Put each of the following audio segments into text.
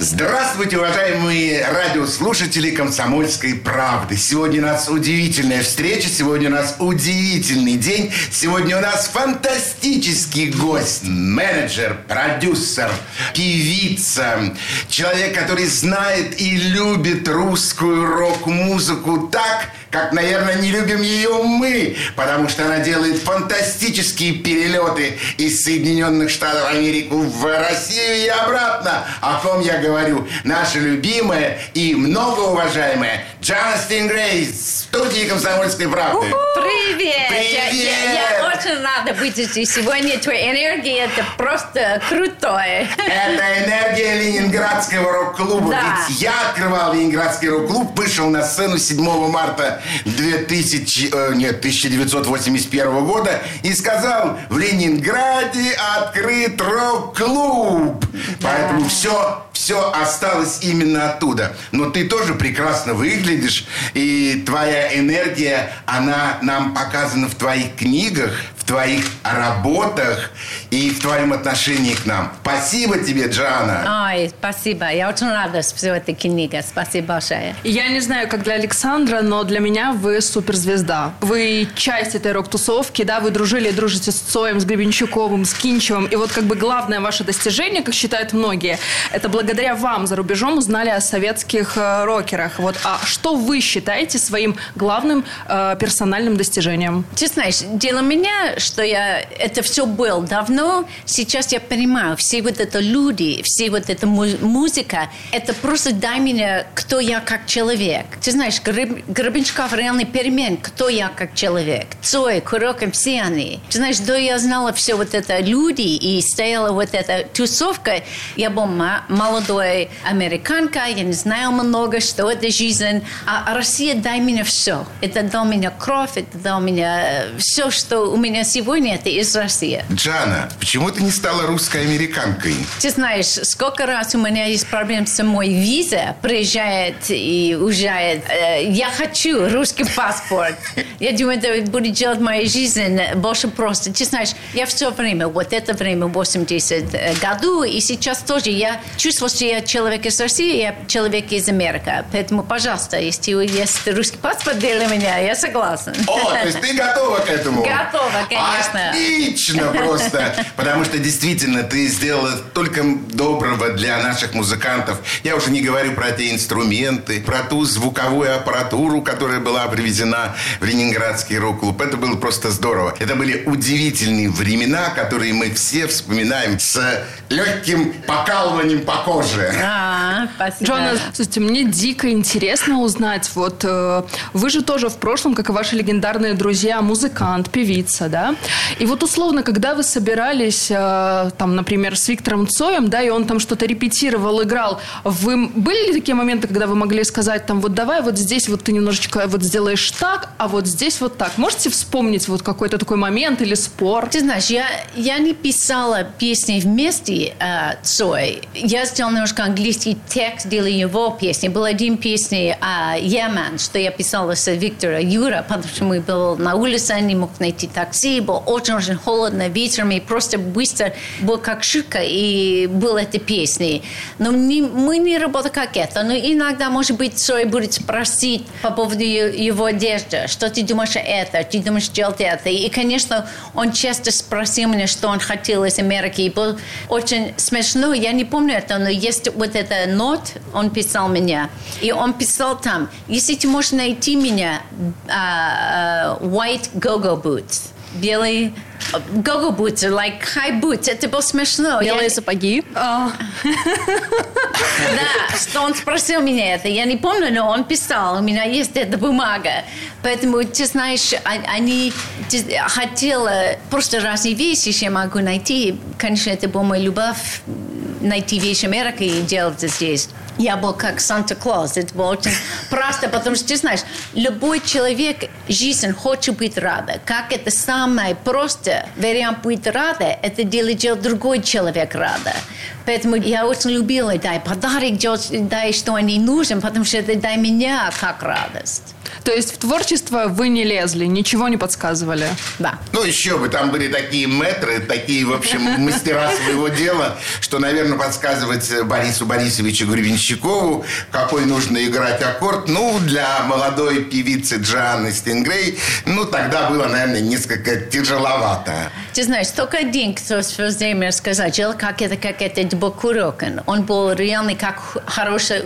Здравствуйте, уважаемые радиослушатели «Комсомольской правды». Сегодня у нас удивительная встреча, сегодня у нас удивительный день. Сегодня у нас фантастический гость, менеджер, продюсер, певица, человек, который знает и любит русскую рок-музыку так, как, наверное, не любим ее мы, потому что она делает фантастические перелеты из Соединенных Штатов Америки в Россию и обратно. О ком я говорю? Наша любимая и многоуважаемая Джана Стингрей в студии «Комсомольской правды». Привет! Привет! Я, я- я очень рада быть здесь сегодня. Твоя энергия это просто крутое. Это энергия Ленинградского рок-клуба. Да. Ведь я открывал Ленинградский рок-клуб, вышел на сцену 7 марта 2000, э, нет, 1981 года и сказал, в Ленинграде открыт рок-клуб. Поэтому все, все осталось именно оттуда. Но ты тоже прекрасно выглядишь, и твоя энергия, она нам показана в твоих книгах, в твоих работах и в твоем отношении к нам. Спасибо тебе, Джана. Ой, спасибо. Я очень рада, что все это книга. Спасибо большое. Я не знаю, как для Александра, но для меня вы суперзвезда. Вы часть этой рок-тусовки, да, вы дружили и дружите с Цоем, с Гребенщуковым, с Кинчевым. И вот как бы главное ваше достижение, как считают многие, это благодаря вам за рубежом узнали о советских э, рокерах. Вот, а что вы считаете своим главным э, персональным достижением? Ты знаешь, дело меня, что я это все было давно. Сейчас я понимаю, все вот это люди, все вот эта му- музыка, это просто дай меня, кто я как человек. Ты знаешь, Греб- Гребенщиков реальный перемен, кто я как человек. Цой, Курокин, все они. Ты знаешь, до я знала все вот это люди и стояла вот эта тусовка. Я была молодой американка, я не знаю много, что это жизнь. А Россия дай мне все. Это дал меня кровь, это дал меня все, что у меня сегодня, это из России. Джана, почему ты не стала русской американкой? Ты знаешь, сколько раз у меня есть проблем с самой виза, приезжает и уезжает. Э, Я хочу русский паспорт. Я думаю, это будет делать мою жизнь больше просто. Ты знаешь, я все время, вот это время, 80 году, и сейчас тоже я чувствую, что я человек из России, я человек из Америки. Поэтому, пожалуйста, если есть русский паспорт для меня, я согласна. О, то есть ты готова к этому? Готова, конечно. Отлично просто. Потому что действительно ты сделала только доброго для наших музыкантов. Я уже не говорю про те инструменты, про ту звуковую аппаратуру, которая была привезена в Ленинградский рок-клуб. Это было просто здорово. Это были удивительные времена, которые мы все вспоминаем с легким покалыванием по коже. А, спасибо. Джона, слушайте, мне дико интересно узнать, вот э, вы же тоже в прошлом, как и ваши легендарные друзья, музыкант, певица, да? И вот условно, когда вы собирались, э, там, например, с Виктором Цоем, да, и он там что-то репетировал, играл, вы были ли такие моменты, когда вы могли сказать, там, вот давай вот здесь вот ты немножечко вот сделаешь так, а вот здесь вот так? Можете вспомнить вот какой-то такой момент или спор? Ты знаешь, я, я не писала песни вместе э, Цой. Я сделала немножко английский текст для его песни. Был один песни о Йемен, что я писала с Виктора Юра, потому что мы были на улице, не мог найти такси, было очень-очень холодно вечером, и просто быстро был как шутка, и был эти песни. Но не- мы не работали как это. Но иногда, может быть, Цой будет спросить по поводу его одежды, что ты думаешь это, ты думаешь делать это. И, конечно, он часто спросил меня, что он хотел из Америки. И было очень смешно, я не помню это, но есть вот эта нот, он писал меня. И он писал там, если ты можешь найти меня, а, а, white go-go boots, белые go-go boots, like high boots, это было смешно. Я- Белые сапоги? да, что он спросил меня это. Я не помню, но он писал. У меня есть эта бумага. Поэтому, ты знаешь, а- они хотела просто разные вещи, я могу найти. Конечно, это была моя любовь найти вещи Америки и делать здесь. Я был как Санта-Клаус. Это было очень просто, потому что, ты знаешь, любой человек, жизнь хочет быть рада. Как это самое просто вариант быть рада, это делать другой человек рада. Поэтому я очень любила, дай подарок, дай, что они нужен, потому что это дай меня как радость. То есть в творчество вы не лезли, ничего не подсказывали? Да. Ну, еще бы, там были такие метры, такие, в общем, мастера своего дела, что, наверное, подсказывать Борису Борисовичу Гребенщикову, какой нужно играть аккорд, ну, для молодой певицы Джанны Стингрей, ну, тогда было, наверное, несколько тяжеловато. Ты знаешь, только один, кто в свое время сказал, как это, как это был Курокин. Он был реально как хороший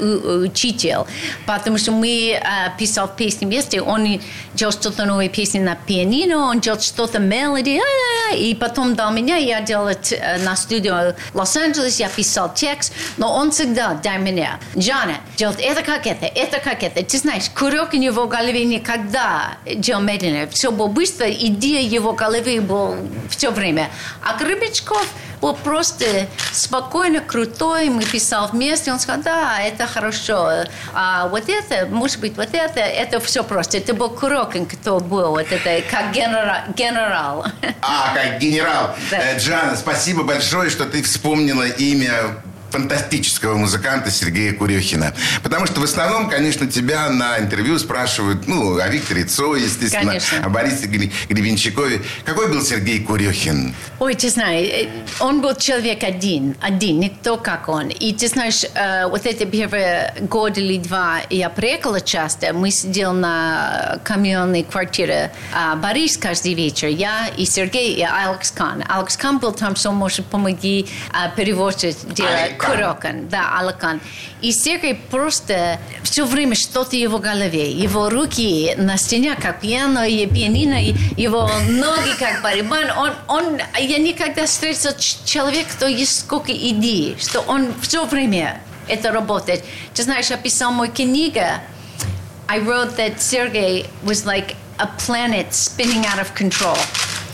учитель, потому что мы э, писал песни вместе, он делал что-то новое песни на пианино, он делал что-то мелодии, и потом дал меня, я делала на студию Лос-Анджелес, я писал текст, но он всегда дай меня, Джана, делать это как это, это как это. Ты знаешь, курок в его голове никогда делал медленно, все было быстро, идея его головы была все время. А Гребечков был просто спокойно, крутой, мы писал вместе, он сказал, да, это хорошо, а вот это, может быть, вот это, это все просто. Это был Курокин, кто был, вот это как генерал. генерал. А, как генерал. Да. Э, Джана, спасибо большое, что ты вспомнила имя фантастического музыканта Сергея Курехина. Потому что в основном, конечно, тебя на интервью спрашивают, ну, о Викторе Цой, естественно, конечно. о Борисе Гребенщикове. Какой был Сергей Курехин? Ой, ты знаешь, э, он был человек один, один, никто как он. И ты знаешь, э, вот эти первые год или два я приехала часто, мы сидели на камионной квартире а Борис каждый вечер, я и Сергей, и Алекс Кан. Алекс Кан был там, что может помоги а, переводить делать Курокан, да, Алакан. И Сергей просто все время что-то его голове. Его руки на стене, как пиано, и пианино, и его ноги, как барабан. Он, он, я никогда встретил человека, кто есть сколько идей, что он все время это работает. Ты знаешь, я писал мою книгу, I wrote that Sergey was like a planet spinning out of control.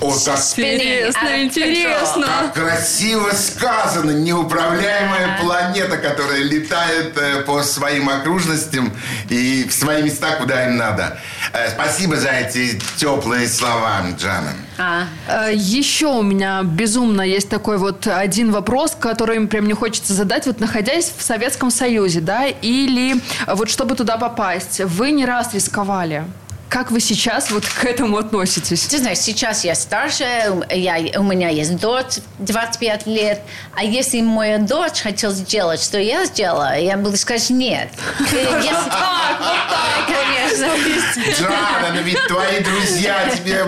О, как интересно, интересно. Как красиво сказано. Неуправляемая планета, которая летает э, по своим окружностям и в свои места, куда им надо. Э, спасибо за эти теплые слова, Джана. А. Э, еще у меня безумно есть такой вот один вопрос, который прям мне хочется задать. Вот находясь в Советском Союзе, да, или вот чтобы туда попасть, вы не раз рисковали? Как вы сейчас вот к этому относитесь? Ты знаешь, сейчас я старше, я, у меня есть дочь 25 лет, а если моя дочь хотела сделать, что я сделала, я буду сказать нет. Так, конечно. Джана, но ведь твои друзья тебе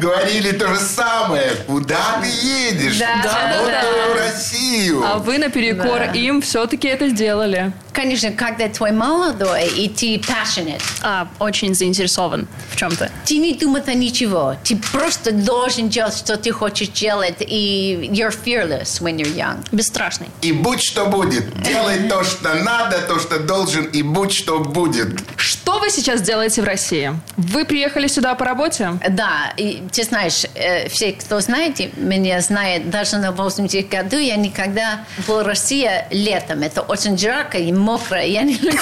говорили то же самое. Куда ты едешь? Да, да, да. в Россию. А вы наперекор им все-таки это сделали. Конечно, когда твой молодой, и ты passionate. А, очень заинтересован в чем-то. Ты не думаешь о ничего. Ты просто должен делать, что ты хочешь делать, и you're fearless when you're young. Бесстрашный. И будь что будет. Делай то, что надо, то, что должен, и будь что будет. Что вы сейчас делаете в России? Вы приехали сюда по работе? Да. И ты знаешь, э, все, кто знаете, меня знает, даже на 80 году я никогда был в России летом. Это очень жарко и мокро. Я не люблю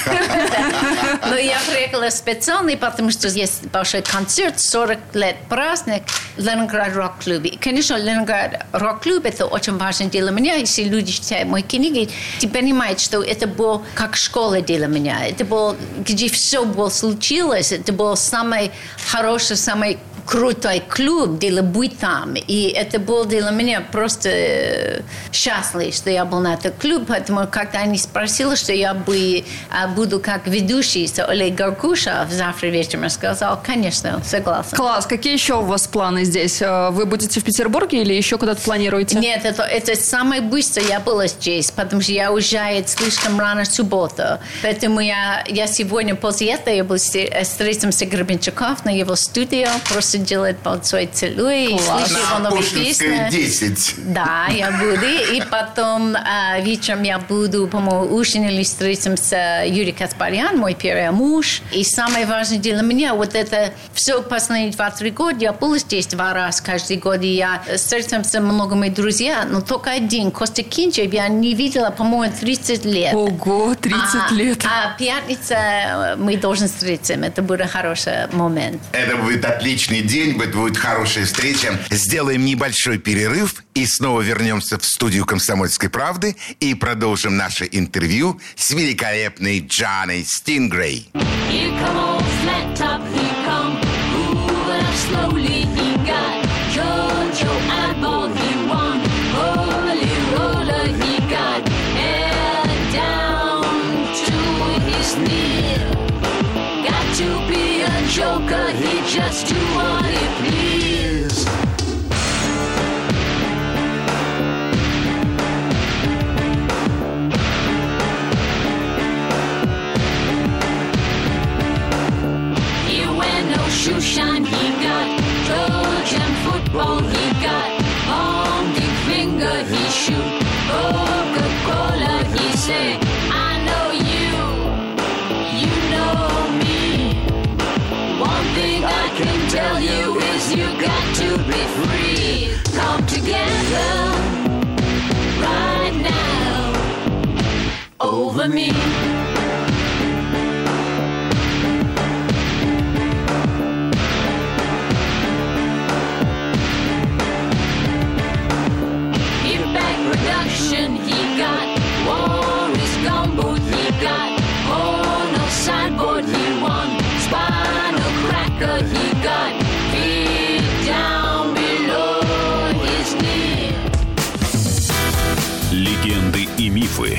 приехала специально, потому что есть большой концерт, 40 лет праздник Ленинград рок-клубе. Конечно, Ленинград рок-клуб – это очень важное для меня. Если люди читают мои книги, ты понимаешь, что это было как школа для меня. Это было, где все было случилось. Это было самое хорошее, самое крутой клуб для быть там. И это было для меня просто э, счастливо, что я был на этот клуб. Поэтому, когда они спросили, что я бы, а, буду как ведущий с Олег Гаркуша завтра вечером, я сказал, конечно, согласен. Класс. Какие еще у вас планы здесь? Э, вы будете в Петербурге или еще куда-то планируете? Нет, это, это самое быстрое я была здесь, потому что я уезжаю слишком рано в субботу. Поэтому я, я сегодня после этого я буду встретимся с Гребенщиков на его студию, просто хочется делать большой целуй. И слышу его новые песни. 10. Да, я буду. И потом а, вечером я буду, по-моему, ужинали встретимся Юрий Каспарян, мой первый муж. И самое важное для меня, вот это все последние два-три года, я был здесь два раза каждый год, и я встретимся много моих друзей, но только один, Костя Кинчев, я не видела, по-моему, 30 лет. Ого, 30 а, лет. А пятница э, мы должны встретиться. Это будет хороший момент. Это будет отличный день, будет, хорошая встреча. Сделаем небольшой перерыв и снова вернемся в студию «Комсомольской правды» и продолжим наше интервью с великолепной Джаной Стингрей. Here just do what he please. His knee. Легенды и мифы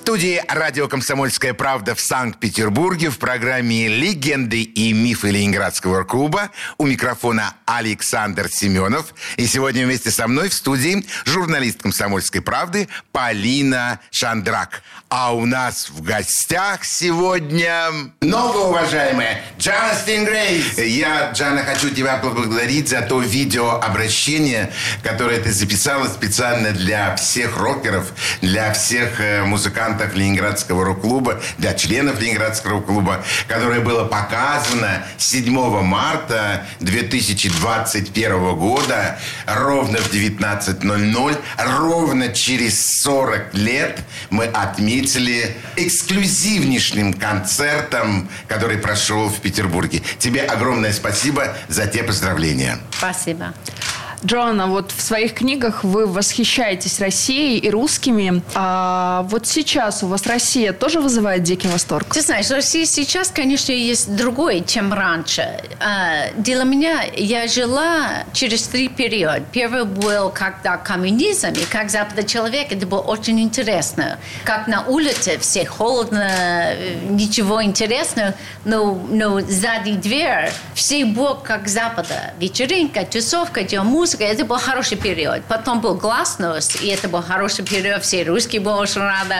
Студии радио «Комсомольская правда» в Санкт-Петербурге в программе «Легенды и мифы Ленинградского клуба» у микрофона Александр Семенов. И сегодня вместе со мной в студии журналист «Комсомольской правды» Полина Шандрак. А у нас в гостях сегодня многоуважаемая Джана Стингрей. Я, Джана, хочу тебя поблагодарить за то видеообращение, которое ты записала специально для всех рокеров, для всех э, музыкантов Ленинградского рок-клуба, для членов Ленинградского рок-клуба, которое было показано 7 марта 2021 года ровно в 19.00. Ровно через 40 лет мы отметили эксклюзивнейшим концертом, который прошел в Петербурге. Тебе огромное спасибо за те поздравления. Спасибо. Джоанна, вот в своих книгах вы восхищаетесь Россией и русскими. А вот сейчас у вас Россия тоже вызывает дикий восторг? Ты знаешь, Россия сейчас, конечно, есть другой, чем раньше. А, Для меня я жила через три периода. Первый был, когда коммунизм, и как западный человек, это было очень интересно. Как на улице, все холодно, ничего интересного, но, но сзади дверь все было как запада. Вечеринка, тусовка, идет музыка, это был хороший период. Потом был гласность, и это был хороший период, все русские были очень рады.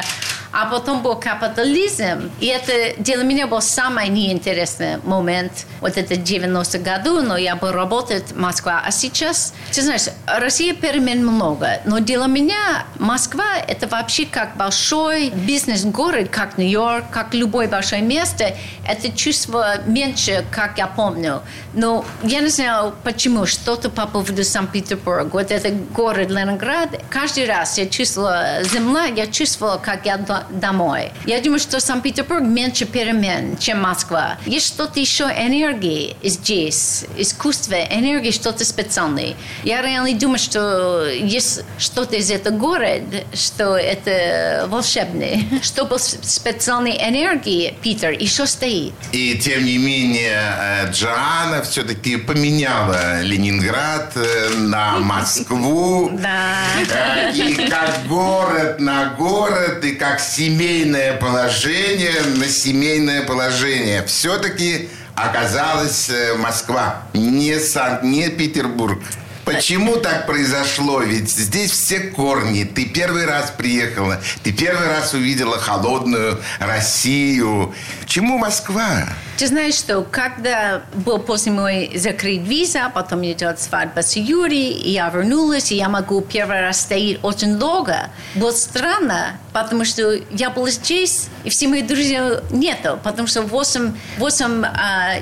А потом был капитализм, и это для меня был самый неинтересный момент. Вот это 90 году, но я бы работать в Москве. А сейчас, ты знаешь, Россия перемен много, но для меня Москва это вообще как большой бизнес-город, как Нью-Йорк, как любое большое место. Это чувство меньше, как я помню. Но я не знаю, почему, что-то по поводу Санкт-Петербурга. Вот это город Ленинград. Каждый раз я чувствовала земля, я чувствовала, как я ехала домой. Я думаю, что Санкт-Петербург меньше перемен, чем Москва. Есть что-то еще энергии здесь, искусство, энергии что-то специальное. Я реально думаю, что есть что-то из этого города, что это волшебное. Чтобы специальной энергии, Питер, еще стоит. И тем не менее, э, Джоанна все-таки поменяла Ленинград э, на Москву. Да. Э, И как город на город, и как семейное положение на семейное положение. Все-таки оказалась э, Москва, не Санкт, не Петербург. Почему так произошло? Ведь здесь все корни. Ты первый раз приехала, ты первый раз увидела холодную Россию. Почему Москва? Ты знаешь, что когда был после мой закрыт виза, потом идет свадьба с Юрием, и я вернулась, и я могу первый раз стоять очень долго. Было странно, потому что я была здесь, и все мои друзья нету, потому что 8, 8,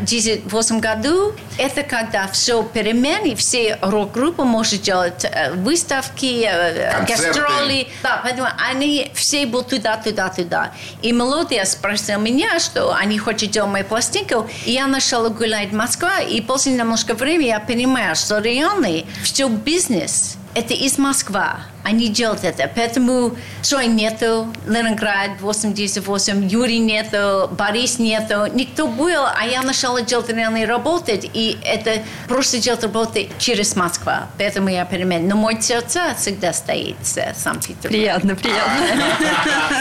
10, 8 году это когда все перемены, все рок-группы может делать э, выставки, э, Концерты. гастроли. Да, поэтому они все были туда, туда, туда. И мелодия спросила меня, что они хотят делать мою пластинку, и я начала гулять в Москве, и после немножко времени я понимаю, что реально все бизнес это из Москвы. Они делают это. Поэтому Цой нету, Ленинград 88, Юрий нету, Борис нету. Никто был, а я начала делать реально работать. И это просто делать работу через Москву. Поэтому я перемен. Но мой сердце всегда стоит с Санкт-Петербург. Приятно, приятно.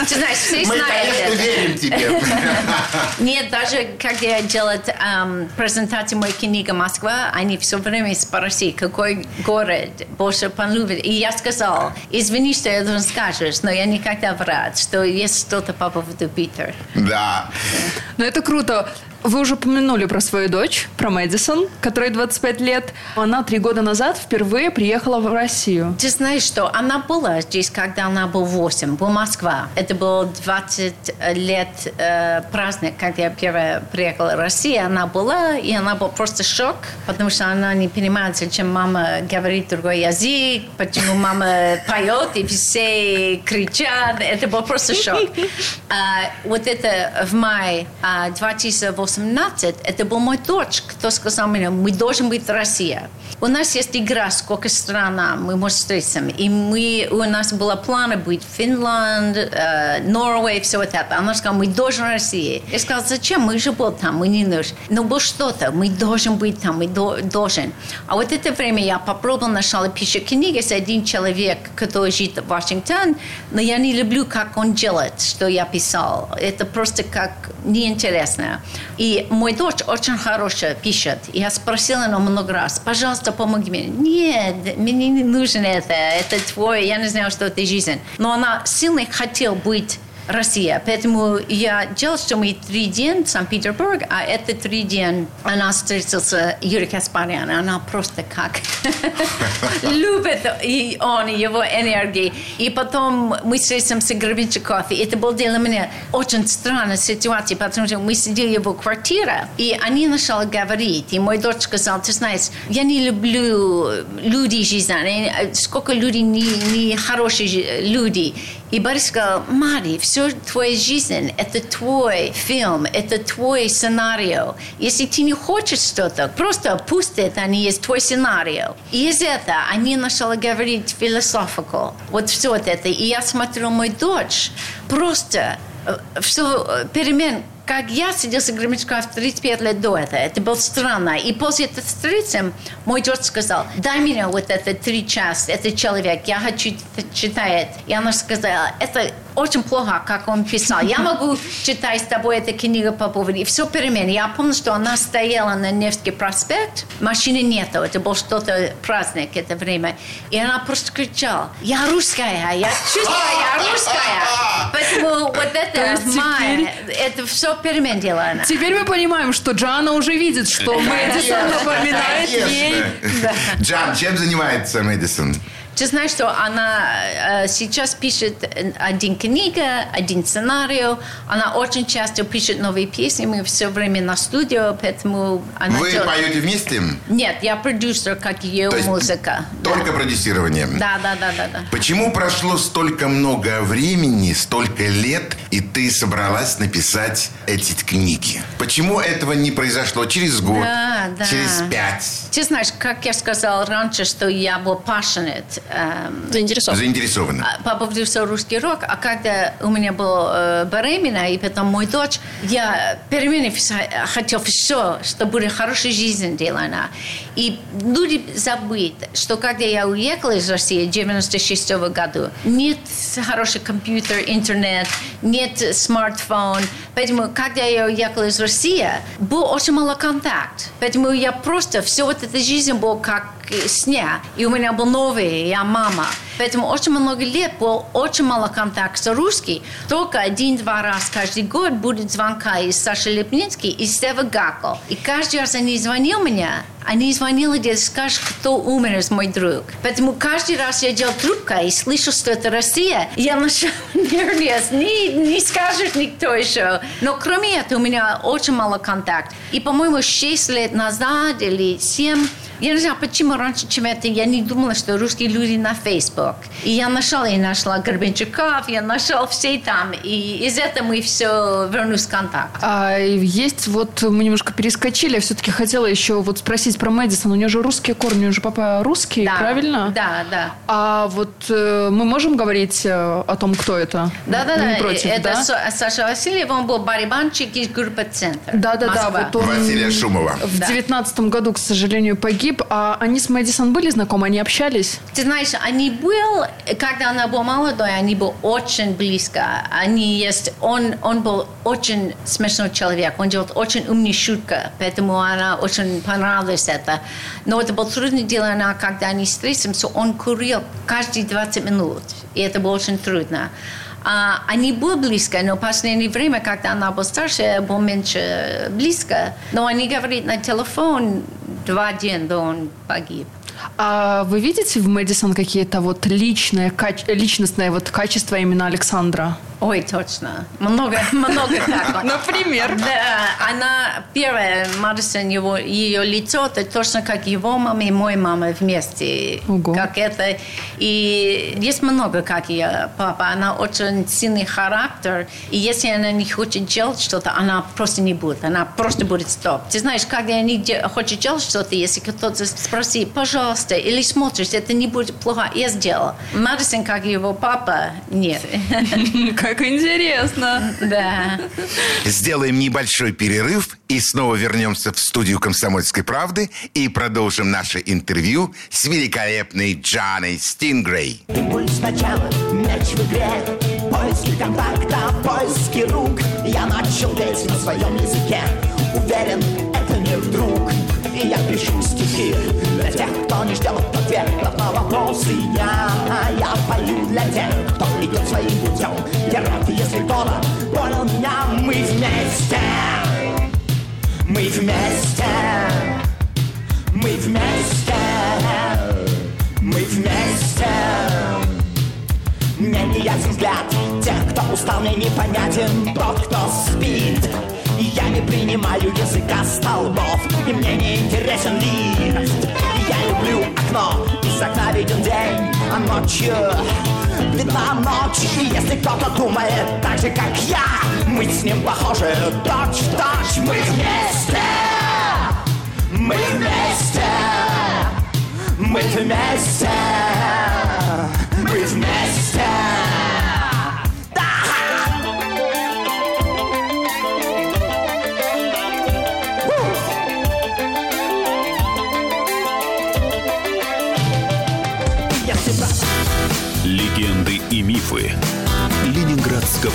Ты знаешь, все Мы, знают конечно, это. верим тебе. Нет, даже когда я делала презентацию моей книги «Москва», они все время спросили, какой город больше полюбит. И я сказала, извини, что я должен скажешь, но я никогда врать, что есть что-то по поводу Питера. Да. Ну, это круто. Вы уже упомянули про свою дочь, про Мэдисон, которой 25 лет. Она три года назад впервые приехала в Россию. Ты знаешь, что она была здесь, когда она была 8, в Москва. Это был 20 лет э, праздник, когда я первая приехала в Россию. Она была, и она был просто шок, потому что она не понимает, зачем мама говорит другой язык, почему мама поет, и все кричат. Это был просто шок. А, вот это в мае а, 2018, это был мой дочь, кто сказал мне, мы должны быть Россия. У нас есть игра, сколько стран мы можем встретиться. И мы, у нас было планы быть Финлянд, э, все вот это. Она сказала, мы должны Россия. Я сказала, зачем? Мы же был там, мы не нужны. Но было что-то, мы должны быть там, мы до, должен. А вот это время я попробовала сначала писать книги с один человек, который живет в Вашингтон, но я не люблю, как он делает, что я писал. Это просто как неинтересно. И мой дочь очень хорошо пишет. Я спросила ее много раз, пожалуйста, помоги мне. Нет, мне не нужно это. Это твой, я не знаю, что это жизнь. Но она сильно хотела быть Россия. Поэтому я делала, что мы три дня в Санкт-Петербург, а это три дня она встретился Юрий Каспарян. Она просто как любит и он, и его энергии. И потом мы встретимся с Гребенщиков. И это было для меня очень странная ситуация, потому что мы сидели в его квартире, и они начали говорить. И мой дочь сказал, ты знаешь, я не люблю людей жизни, они- сколько людей не, не хорошие люди. И Борис сказал, Мари, все твоя жизнь, это твой фильм, это твой сценарий. Если ты не хочешь что-то, просто пусть это не есть твой сценарий. И из этого они начали говорить философику. Вот все вот это. И я смотрю, мой дочь просто все перемен как я сидел с Гремячком в 35 лет до этого. Это было странно. И после этой встречи мой дочь сказал, дай мне вот это три часа, этот человек, я хочу читать. И она сказала, это очень плохо, как он писал. Я могу читать с тобой эту книгу по поводу. И все перемен. Я помню, что она стояла на Невский проспект, машины нету, это был что-то праздник, это время. И она просто кричала, я русская, я чувствую, я русская. Поэтому вот То это май, это все перемен делала она. Теперь мы понимаем, что Джана уже видит, что Мэдисон напоминает ей. Джан, чем занимается Мэдисон? Ты знаешь, что она э, сейчас пишет один книга, один сценарий. Она очень часто пишет новые песни. Мы все время на студию, поэтому она Вы делает- поете вместе? Нет, я продюсер, как ее То есть музыка. Да. Только продюсирование? Да, да, да, да, да. Почему прошло столько много времени, столько лет, и ты собралась написать эти книги? Почему этого не произошло через год, Да, да. через пять? Ты знаешь, как я сказала раньше, что я был passionate эм, Заинтересован. Заинтересованы? а, поводу всего русский рок. А когда у меня был э, беременна, и потом мой дочь, я перемены вся- хотел все, чтобы была хорошая жизнь делана. И люди забыли, что когда я уехала из России в 96 году, нет хороший компьютер, интернет, нет смартфон. Поэтому, когда я уехала из России, был очень мало контакт. Поэтому я просто, все вот эта жизнь была как э, сня. И у меня был новый, я мама. Поэтому очень много лет был очень мало контакта с русским. Только один-два раз каждый год будет звонка из Саши Лепницкий и Стева Гакл. И каждый раз они звонили мне, они звонили, где скажешь, кто умер из мой друг. Поэтому каждый раз я делал трубку и слышу, что это Россия. Я начала нервничать. Не, не скажет никто еще. Но кроме этого, у меня очень мало контакт. И, по-моему, 6 лет назад или 7 я не знаю, почему раньше, чем это, я не думала, что русские люди на Facebook. И я нашла, я нашла Горбенчуков, я нашла все там. И из этого мы все вернулись в контакт. А есть вот мы немножко перескочили, я все-таки хотела еще вот спросить про Мэдисон. У нее же русские корни, у нее же папа русский, Да. правильно? Да, да. А вот э, мы можем говорить э, о том, кто это? Да, да, да. не против, это да? Са- Саша Васильев, он был барабанщик из группы «Центр». Да, да, да. Москва. Вот он Василия Шумова. в Да. девятнадцатом году, к сожалению, погиб. А они с Мэдисон были знакомы, они общались? Ты знаешь, они был, когда она была молодой, они были очень близко. Они есть, он, он был очень смешной человек, он делал очень умные шутки, поэтому она очень понравилась это. Но это было трудно дело, она, когда они встретились, он курил каждые 20 минут, и это было очень трудно. А, они были близко, но в последнее время, когда она была старше, был меньше близко. Но они говорят на телефон два дня, до он погиб. А вы видите в Мэдисон какие-то вот личные, личностные вот качества именно Александра? Ой, точно. Много, много так. Например? Да, она первая, Мадисон, его, ее лицо, это точно как его мама и мой мама вместе. Ого. Как это. И есть много, как ее папа. Она очень сильный характер. И если она не хочет делать что-то, она просто не будет. Она просто будет стоп. Ты знаешь, когда они де- хочет делать что-то, если кто-то спросит, пожалуйста, или смотришь, это не будет плохо, я сделала. Мадисон, как его папа, нет. Как интересно. Да. Сделаем небольшой перерыв и снова вернемся в студию «Комсомольской правды» и продолжим наше интервью с великолепной Джаной Стингрей. Пуль сначала, мяч в игре Поиски контакта, поиски рук Я начал петь на своем языке Уверен, это не вдруг И я пишу стихи Для тех, кто не ждет ответа на вопросы Я, я пою для тех, кто идет своим путем. Я рад, если кто-то понял меня. Мы вместе. Мы вместе. Мы вместе. Мы вместе. Мне не ясен взгляд тех, кто устал, мне непонятен тот, кто спит. И я не принимаю языка столбов, и мне не интересен лифт. Я люблю окно, из окна виден день, а ночью видна ночь. И если кто-то думает так же, как я, мы с ним похожи точь в точь. Мы вместе, мы вместе, мы вместе. Мы вместе.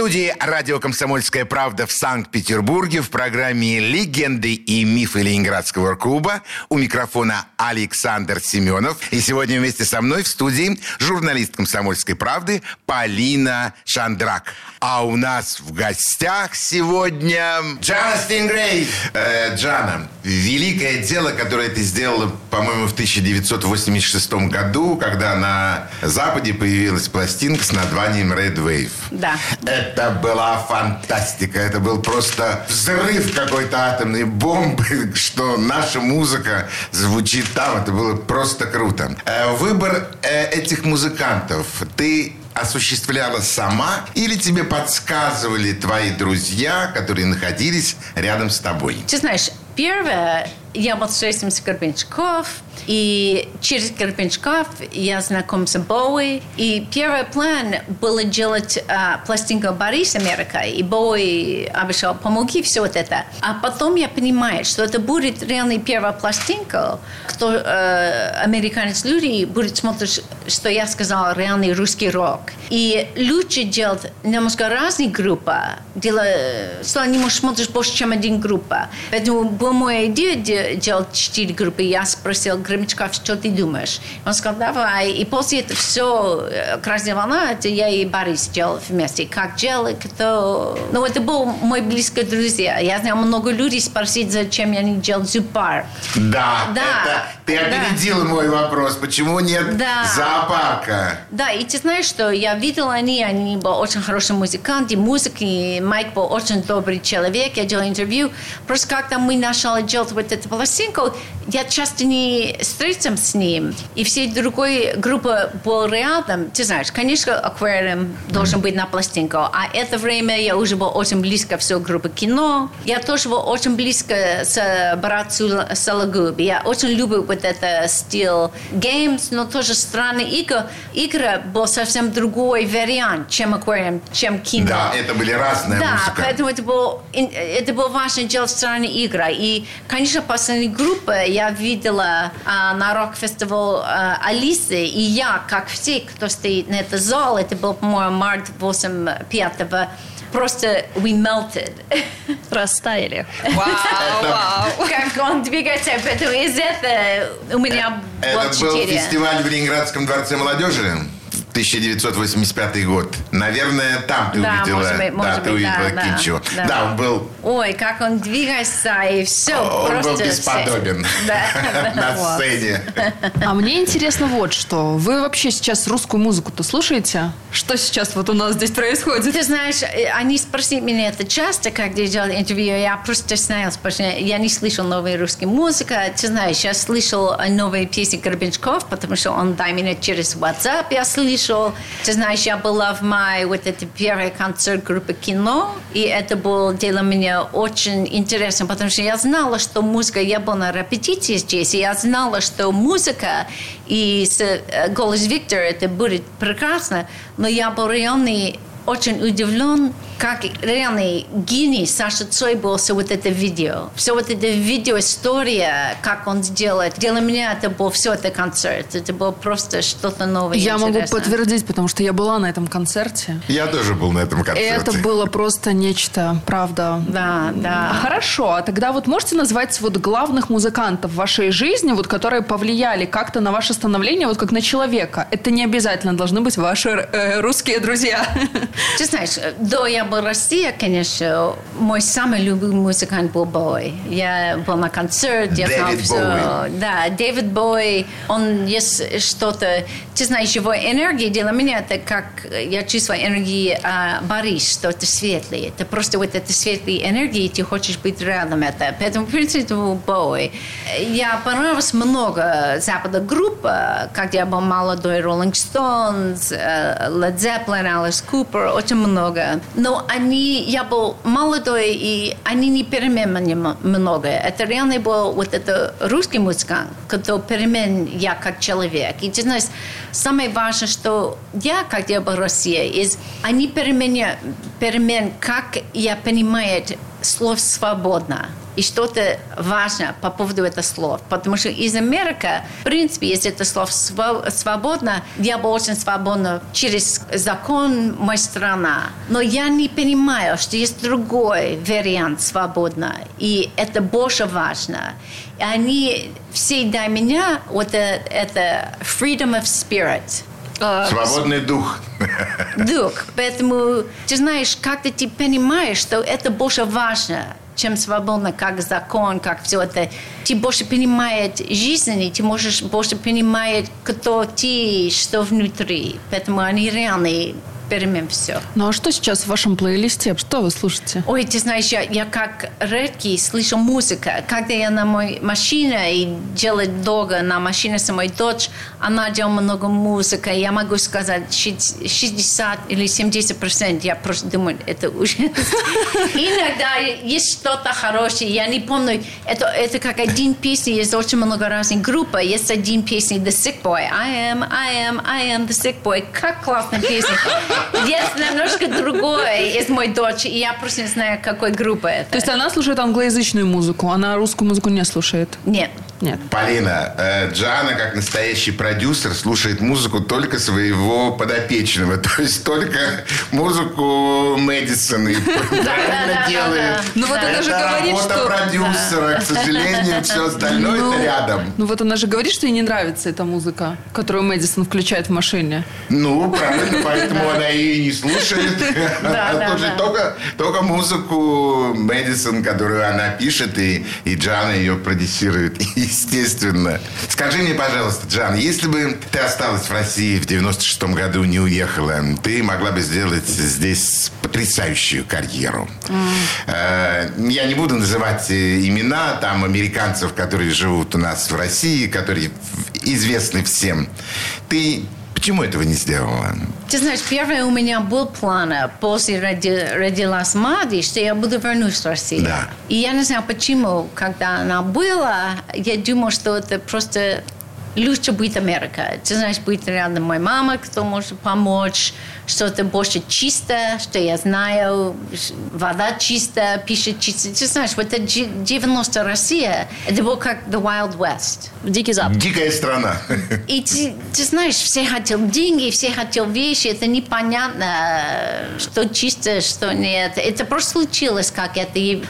В студии радио «Комсомольская правда» в Санкт-Петербурге в программе «Легенды и мифы Ленинградского клуба». У микрофона Александр Семенов. И сегодня вместе со мной в студии журналист «Комсомольской правды» Полина Шандрак. А у нас в гостях сегодня Джана Стингрей. Э, Джана, великое дело, которое ты сделала, по-моему, в 1986 году, когда на Западе появилась пластинка с названием Red Wave. Да. Это была фантастика. Это был просто взрыв какой-то атомной бомбы, что наша музыка звучит там. Это было просто круто. Э, Выбор э, этих музыкантов ты осуществляла сама или тебе подсказывали твои друзья, которые находились рядом с тобой? Ты знаешь, первое, я вот встретился Горбенчаков, и через Горбенчаков я знакомился с Боуи. И первый план было делать а, пластинку Борис Америка. И Боуи обещал, помоги все вот это. А потом я понимаю, что это будет реальный первая пластинка, кто э, американец люди будет смотреть, что я сказала, реальный русский рок. И лучше делать немножко разные группы, делать, что не можешь смотреть больше, чем один группа. Поэтому была моя идея де- делать четыре группы. Я спросил Громичков, что ты думаешь? Он сказал, давай. И после этого все, «Красная волна», это я и Борис делал вместе. Как делать, кто... Ну, это был мой близкий друзья. Я знаю много людей спросить, зачем я не делал зоопарк. Да, Да, это ты да. опередила мой вопрос. Почему нет Да. зоопарка? Да, и ты знаешь, что я видела они, они были очень хорошие музыканты, музыки, Майк был очень добрый человек, я делала интервью. Просто когда мы начали делать вот эту пластинку, я часто не встретился с ним, и все другой группы был рядом. Ты знаешь, конечно, аквариум должен быть на пластинку, а это время я уже был очень близко все группы кино. Я тоже был очень близко с братцем Сологуб. Я очень люблю вот это стиль games, но тоже странный игры. Игра был совсем другой вариант, чем аквариум, чем кино. Да, это были разные Да, музыка. поэтому это было, это было важно делать странные игры. И, конечно, последней группы я видела а, на рок-фестивале а, Алисы, и я, как все, кто стоит на этот зал, это был, по-моему, март 85 просто we melted. Растаяли. Как он двигается, поэтому из этого у меня было Это был фестиваль в Ленинградском дворце молодежи. 1985 год. Наверное, там ты Да, увидела, может быть, да, может ты быть, да, увидела да, Кинчо. да. Да, он был, Ой, как он двигается, и все он просто... был бесподобен Да. на Вот. сцене. А мне интересно вот что. Вы вообще сейчас русскую музыку-то слушаете? Что сейчас вот у нас здесь происходит? Ты знаешь, э, они спросили меня это часто, когда я делала интервью, я просто стеснялась, потому что я не слышал новой русской музыки. Ты знаешь, я слышал новые песни Горбенчаков, потому что он дай меня через WhatsApp я слышал. Ты знаешь, я была в мае, вот это первый концерт группы кино, и это было для меня очень интересно, потому что я знала, что музыка, я была на репетиции здесь, и я знала, что музыка и э, голос Виктора это будет прекрасно, но я был реальный очень удивлен, как реальный гений Саша Цой был все вот это видео. Все вот это видеоистория, как он сделает. Для меня это был все это концерт. Это было просто что-то новое. Я могу интересное. подтвердить, потому что я была на этом концерте. Я тоже был на этом И концерте. это было просто нечто, правда. Да, А да. Хорошо, а тогда вот можете назвать вот главных музыкантов в вашей жизни, вот которые повлияли как-то на ваше становление, вот как на человека? Это не обязательно должны быть ваши э, русские друзья. Ты знаешь, до я была в России, конечно, мой самый любимый музыкант был Бой. Я был на концерте, я знал. Боуи. Да, Дэвид Бой, он есть что-то... Ты знаешь, его энергия для меня, это как я чувствую энергии а, Борис, что это светлый. Это просто вот эта светлая энергия, и ты хочешь быть рядом это. Поэтому, в принципе, был Бой. Я понравилось много запада групп, когда я был молодой, Rolling Stones, э, Led Zeppelin, Alice Cooper, очень много. Но они, я был молодой, и они не переменили м- много. Это реально был вот это русский музыкант, который перемен я как человек. И ты знаешь, самое важное, что я, когда я был в России, из, они перемен, перемен, как я понимаю слов свободно. И что-то важно по поводу этих слов. Потому что из Америки, в принципе, если это слово свободно, я бы очень свободна через закон моей страна. Но я не понимаю, что есть другой вариант свободно, и это больше важно. И они все для меня вот э- это freedom of spirit. Свободный дух. Дух. Поэтому, ты знаешь, как-то ты понимаешь, что это больше важно, чем свободно, как закон, как все это. Ты больше понимаешь жизнь, и ты можешь больше понимать, кто ты, что внутри. Поэтому они реальные перемен все. Ну а что сейчас в вашем плейлисте? Что вы слушаете? Ой, ты знаешь, я, я как редкий слышу музыку. Когда я на моей машине и делаю долго на машине с моей дочь, она делает много музыки. Я могу сказать, щи- 60 или 70 процентов. Я просто думаю, это ужасно. Иногда есть что-то хорошее. Я не помню, это, это как один песня, есть очень много разных групп. Есть один песня The Sick Boy. I am, I am, I am the sick boy. Как классная песня. Есть немножко другой из моей дочь, и я просто не знаю, какой группы это. То есть она слушает англоязычную музыку, она русскую музыку не слушает? Нет. Нет. Полина, э, Джана, как настоящий продюсер, слушает музыку только своего подопечного. То есть только музыку Мэдисона. И правильно делает. Ну вот она же говорит, работа что... продюсера. К сожалению, все остальное это рядом. Ну вот она же говорит, что ей не нравится эта музыка, которую Мэдисон включает в машине. Ну, правильно, поэтому она ее и не слушает. Она слушает только, музыку Мэдисон, которую она пишет, и, и Джана ее продюсирует, естественно. Скажи мне, пожалуйста, Джан, если бы ты осталась в России в 96-м году, не уехала, ты могла бы сделать здесь потрясающую карьеру. Э, Я не буду называть э, имена там американцев, которые живут у нас в России, которые известны всем. Ты почему этого не сделала? Ты знаешь, первое у меня был план э, после роди- родилась Мади, что я буду вернуться в Россию. Да. И я не знаю почему, когда она была, я думала, что это просто лучше быть Америка. Ты знаешь, быть рядом моя мама, кто может помочь, что это больше чисто, что я знаю, вода чистая, пища чистая. Ты знаешь, вот это 90 Россия, это было как The Wild West. Дикий Запад. Дикая страна. И ты, ты знаешь, все хотел деньги, все хотел вещи. Это непонятно, что чисто, что нет. Это просто случилось как это. И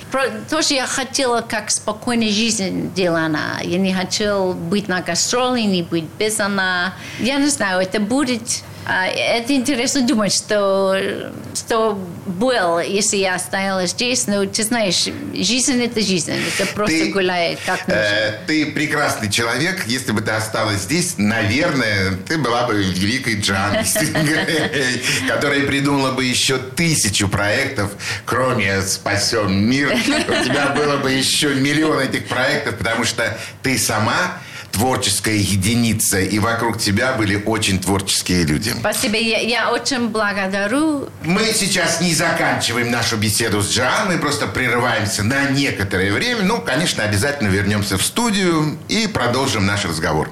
тоже я хотела как спокойная жизнь Дилана. Я не хотела быть на гастроли, не быть без она. Я не знаю, это будет... а, Это интересно думать, что, что было, если я стояла здесь. Но ты знаешь, жизнь – это жизнь. Это просто Ты, гуляет как нужно. Э, ты прекрасный человек. Если бы ты осталась здесь, наверное, ты была бы великой Джан, которая придумала бы еще тысячу проектов, кроме «Спасем мир». У тебя было бы еще миллион этих проектов, потому что ты сама творческая единица, и вокруг тебя были очень творческие люди. Спасибо, я, я очень благодарю. Мы сейчас не заканчиваем нашу беседу с Джан, мы просто прерываемся на некоторое время. Ну, конечно, обязательно вернемся в студию и продолжим наш разговор.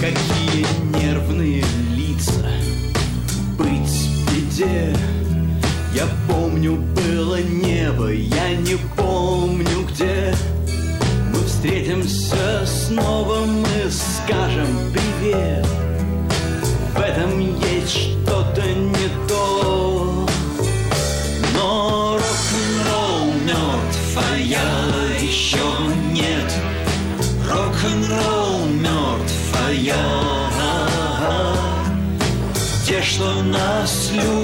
Какие нервные лица Быть в беде Я помню, было небо Я не помню встретимся снова Мы скажем привет. В этом есть что-то не то. Но рок-н-ролл мертв, а я еще нет. Рок-н-ролл мертв, а я Те, что нас любят,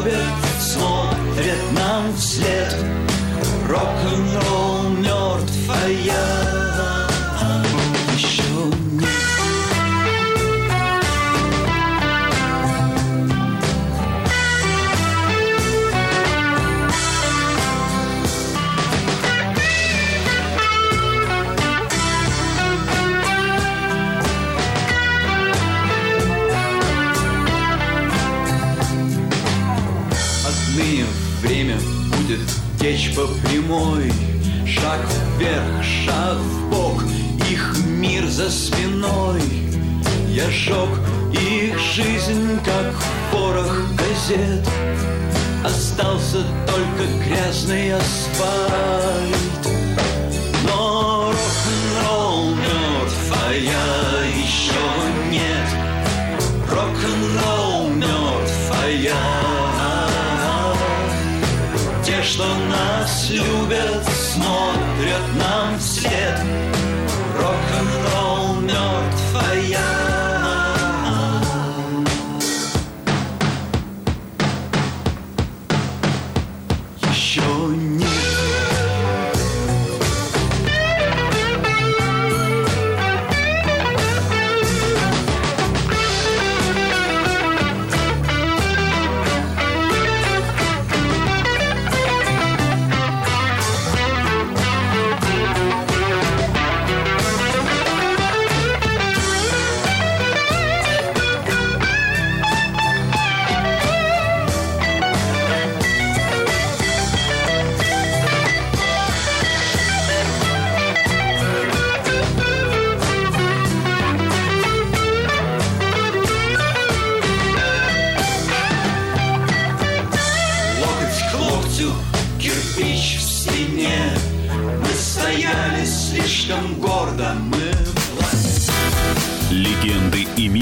течь по прямой Шаг вверх, шаг в бок, их мир за спиной. Я жег их жизнь, как порох газет. Остался только грязный асфальт. Но рок-н-ролл мертв, а я что нас любят, смотрят нам вслед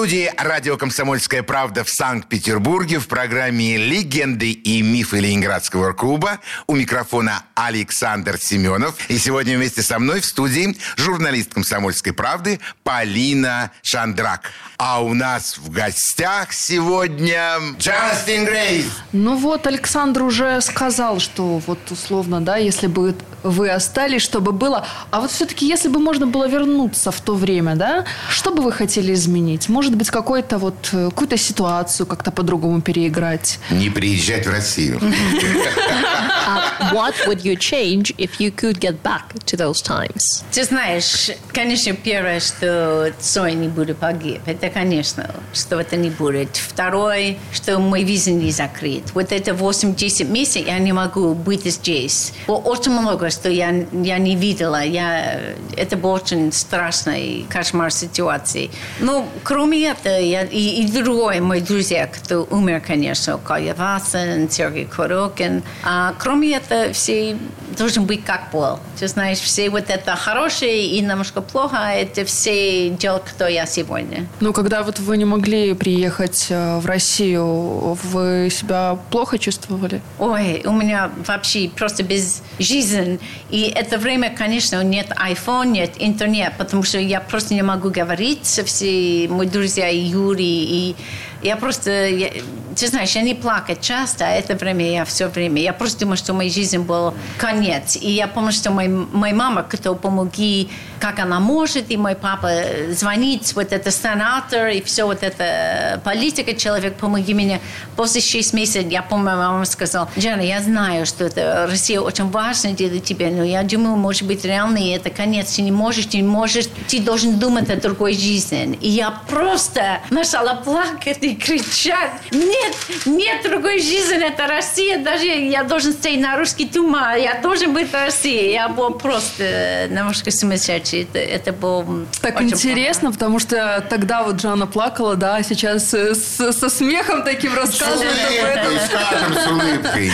Студии радио «Комсомольская правда» в Санкт-Петербурге в программе «Легенды и мифы Ленинградского клуба» у микрофона Александр Семенов. И сегодня вместе со мной в студии журналист «Комсомольской правды» Полина Шандрак. А у нас в гостях сегодня Джастин Грейс. Ну вот, Александр уже сказал, что вот условно, да, если бы вы остались, чтобы было... А вот все-таки, если бы можно было вернуться в то время, да, что бы вы хотели изменить? Может быть, какой-то вот, э, какую-то ситуацию как-то по-другому переиграть? Не приезжать в Россию. Uh, what would you change if you could get back to those times? Ты знаешь, конечно, первое, что Цой не будет погиб. Это, конечно, что это не будет. Второе, что мой виза не закрыт. Вот это 8-10 месяцев я не могу быть здесь. Очень много, что я, я не видела. Я, это был очень страшный кошмар ситуации. Ну, кроме этого, я, и, и другой мой друзья, кто умер, конечно, Коля Васин, Сергей Корокин. А кроме этого, все должен быть как был. Ты знаешь, все вот это хорошее и немножко плохо, это все дела, кто я сегодня. Ну, когда вот вы не могли приехать э, в Россию, вы себя плохо чувствовали? Ой, у меня вообще просто без жизни. И это время, конечно, нет iPhone, нет интернет, потому что я просто не могу говорить всеми мои друзья и Юрий, и я просто, я, ты знаешь, я не плакать часто, а это время я все время. Я просто думаю, что моей жизни был конец. И я помню, что мой, моя мама, кто помоги, как она может, и мой папа звонит, вот это сенатор, и все вот это политика, человек, помоги мне. После 6 месяцев, я помню, мама сказала, Джана, я знаю, что это Россия очень важна для тебя, но я думаю, может быть, реально, это конец. Ты не можешь, ты не можешь, ты должен думать о другой жизни. И я просто начала плакать и кричать, нет, нет другой жизни, это Россия, даже я должен стоять на русский тума, я должен быть в России. Я был просто немножко сумасшедший. Это, это было Так интересно, потому что тогда вот Жанна плакала, да, а сейчас э, с- со смехом таким рассказывает об этом. скажем, с улыбкой.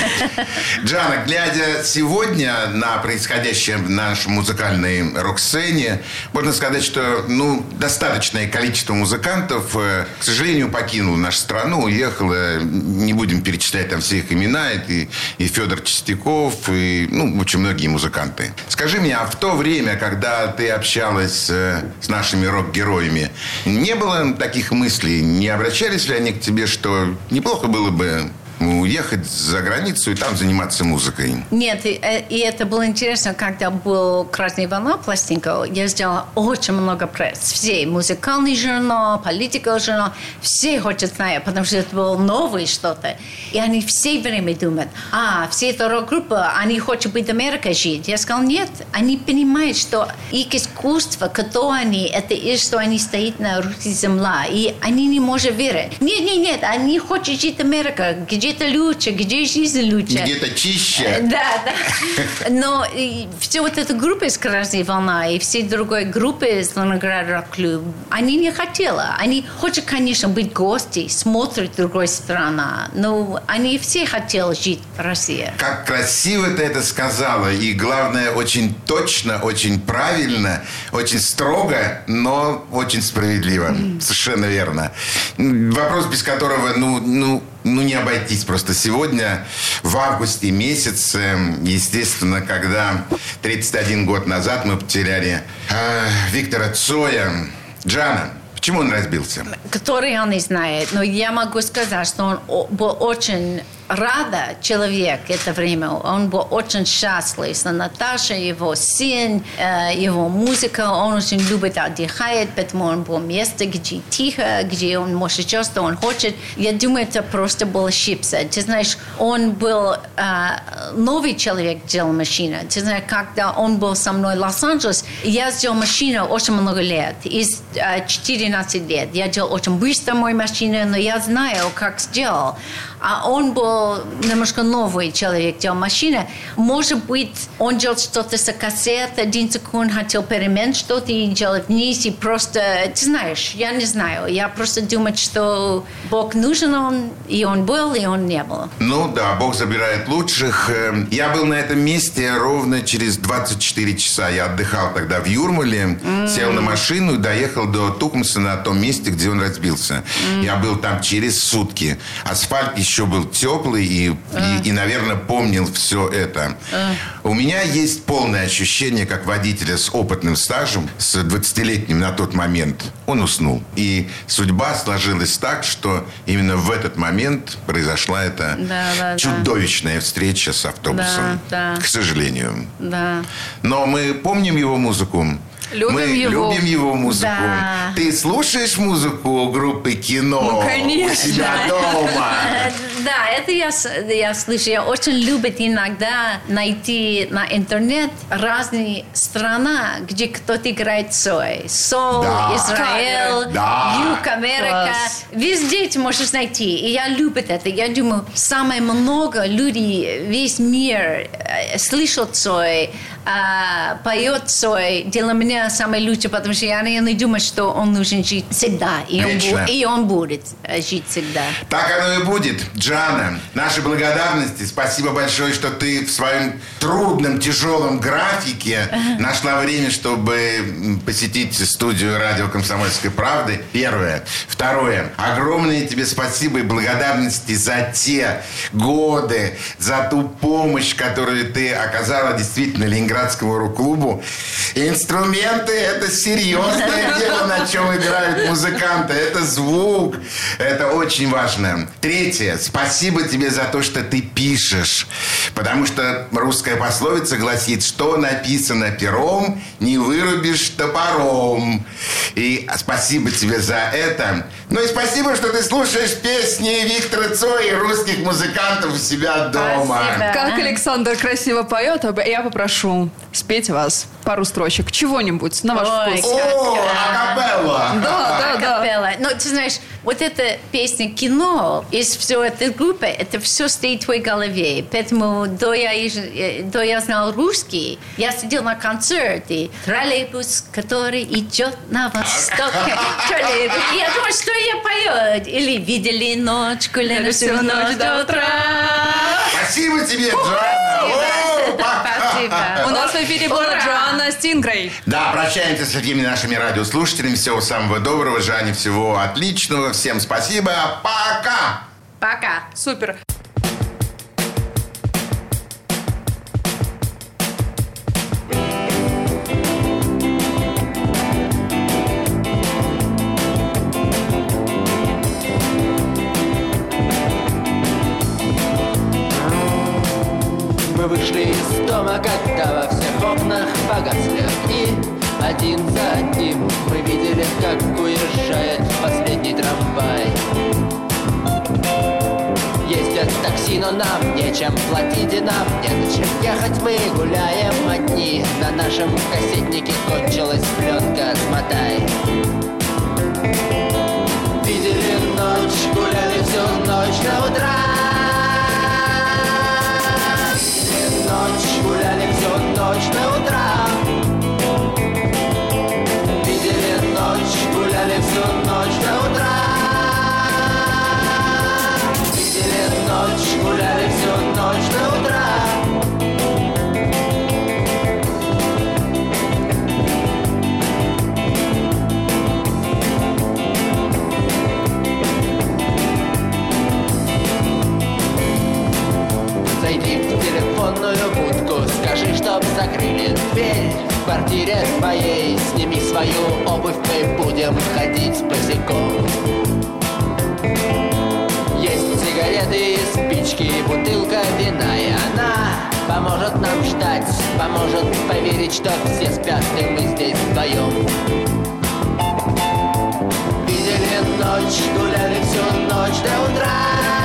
Джана, глядя сегодня на происходящее в нашей музыкальной рок-сцене, можно сказать, что ну, достаточное количество музыкантов, э, к сожалению, покинуло нашу страну, уехало. Не будем перечислять там все их имена. Это и, и Федор Чистяков, и ну, очень многие музыканты. Скажи мне, а в то время, когда ты общалась э, с нашими рок-героями, не было таких мыслей? Не обращались ли они к тебе, что неплохо было бы уехать за границу и там заниматься музыкой. Нет, и, э, и это было интересно, когда был «Красная волна» пластинка, я сделала очень много пресс. Все, музыкальный журнал, политика журнал, все хотят знать, потому что это было новое что-то. И они все время думают, а, все эта рок-группа, они хотят быть в Америке жить. Я сказала, нет, они понимают, что их искусство, кто они, это и что они стоят на русской земле. И они не могут верить. Нет, нет, нет, они хотят жить в Америке, где-то лучше, где жизнь лучше. Где-то чище. Да, да. Но все вот эта группа из «Красной волна» и все другой группы из Ленинград рок-клуб, они не хотели. Они хотят, конечно, быть гости, смотрят другой страна, но они все хотели жить в России. Как красиво ты это сказала. И главное, очень точно, очень правильно, очень строго, но очень справедливо. Совершенно верно. Вопрос, без которого, ну, ну, ну, не обойтись просто сегодня, в августе месяце, естественно, когда 31 год назад мы потеряли э, Виктора Цоя, Джана. Почему он разбился? который он не знает, но я могу сказать, что он был очень рада человек это время. Он был очень счастлив, что Наташа, его сын, э, его музыка, он очень любит отдыхать, поэтому он был место, где тихо, где он может делать, что он хочет. Я думаю, это просто был ошибся. Ты знаешь, он был э, новый человек, делал машину. Ты знаешь, когда он был со мной в Лос-Анджелес, я сделал машину очень много лет, из э, 14 лет. Я делал очень быстро мою машину, но я знаю, как сделал. А он был немножко новый человек, делал машину. Может быть, он делал что-то с кассет, один секунд хотел переменить что-то и делал вниз, и просто, ты знаешь, я не знаю. Я просто думаю, что Бог нужен он, и он был, и он не был. Ну да, Бог забирает лучших. Эм, Я был на этом месте ровно через 24 часа. Я отдыхал тогда в Юрмале, сел на машину и доехал до Тукумса на том месте, где он разбился. Я был там через сутки. Асфальт еще был теплый и, и, и, наверное, помнил все это. У меня есть полное ощущение, как водителя с опытным стажем, с 20-летним на тот момент. Он уснул. И судьба сложилась так, что именно в этот момент произошла эта Да, да, да. чудовищная встреча с автобусом. Да, да. К сожалению. Да. Но мы помним его музыку. Любим мы его. любим его музыку. Да. Ты слушаешь музыку группы кино Ну, конечно. у себя дома? Э, Да, это я, я слышу. Я очень люблю иногда найти на интернет разные страны, где кто-то играет сой. Сол, Да. Израиль, Да. Юг, Америка. Класс. Везде ты можешь найти. И я люблю это. Я думаю, самое много людей, весь мир э, слышат сой, а, поет сой. Для меня самое лучшее, потому что я не думаю, что он нужен жить всегда. И он, Вечно. и он будет э, жить всегда. Так оно и будет. Джана, наши благодарности. Спасибо большое, что ты в своем трудном, тяжелом графике нашла время, чтобы посетить студию радио «Комсомольской правды». Первое. Второе. Огромное тебе спасибо и благодарности за те годы, за ту помощь, которую ты оказала действительно Ленинградскому рок-клубу. Инструменты – это серьезное дело, на чем играют музыканты. Это звук. Это очень важно. Третье. Спасибо тебе за то, что ты пишешь. Потому что русская пословица гласит, что написано пером, не вырубишь топором. И спасибо тебе за это. Ну и спасибо, что ты слушаешь песни Виктора Цоя и русских музыкантов у себя дома. Спасибо. Как Александр красиво поет, а я попрошу спеть вас пару строчек. Чего-нибудь на ваш Ой, вкус. О, акапелла! Да, да, да. Акапелла. Но ты знаешь, вот эта песня кино из всей этой группы, это все стоит в твоей голове. Поэтому до я, э, до я знал русский, я сидел на концерте. Троллейбус, который идет на восток. Я думаю, что я пою. Или видели ночку, Лена, всю ночь до утра. Спасибо тебе! Спасибо. У нас в эфире была! Джоанна Стингрей. Да, прощаемся со всеми нашими радиослушателями. Всего самого доброго, Жанне, всего отличного. Всем спасибо. Пока! Пока. Супер. Мы вышли из дома, когда во всех окнах погасли один за одним мы видели, как уезжает последний трамвай. Ездят такси, но нам нечем платить и нам не на чем ехать. Мы гуляем одни, на нашем кассетнике кончилась пленка «Смотай» Видели ночь, гуляли всю ночь до утра. Ночь, гуляли всю ночь до утра Зайди в телефонную будку, скажи, чтоб закрыли дверь В квартире сними свою обувь, мы будем ходить босиком. Есть сигареты, спички, бутылка вина И она поможет нам ждать, поможет поверить, что все спят И мы здесь вдвоем. Видели ночь, гуляли всю ночь до утра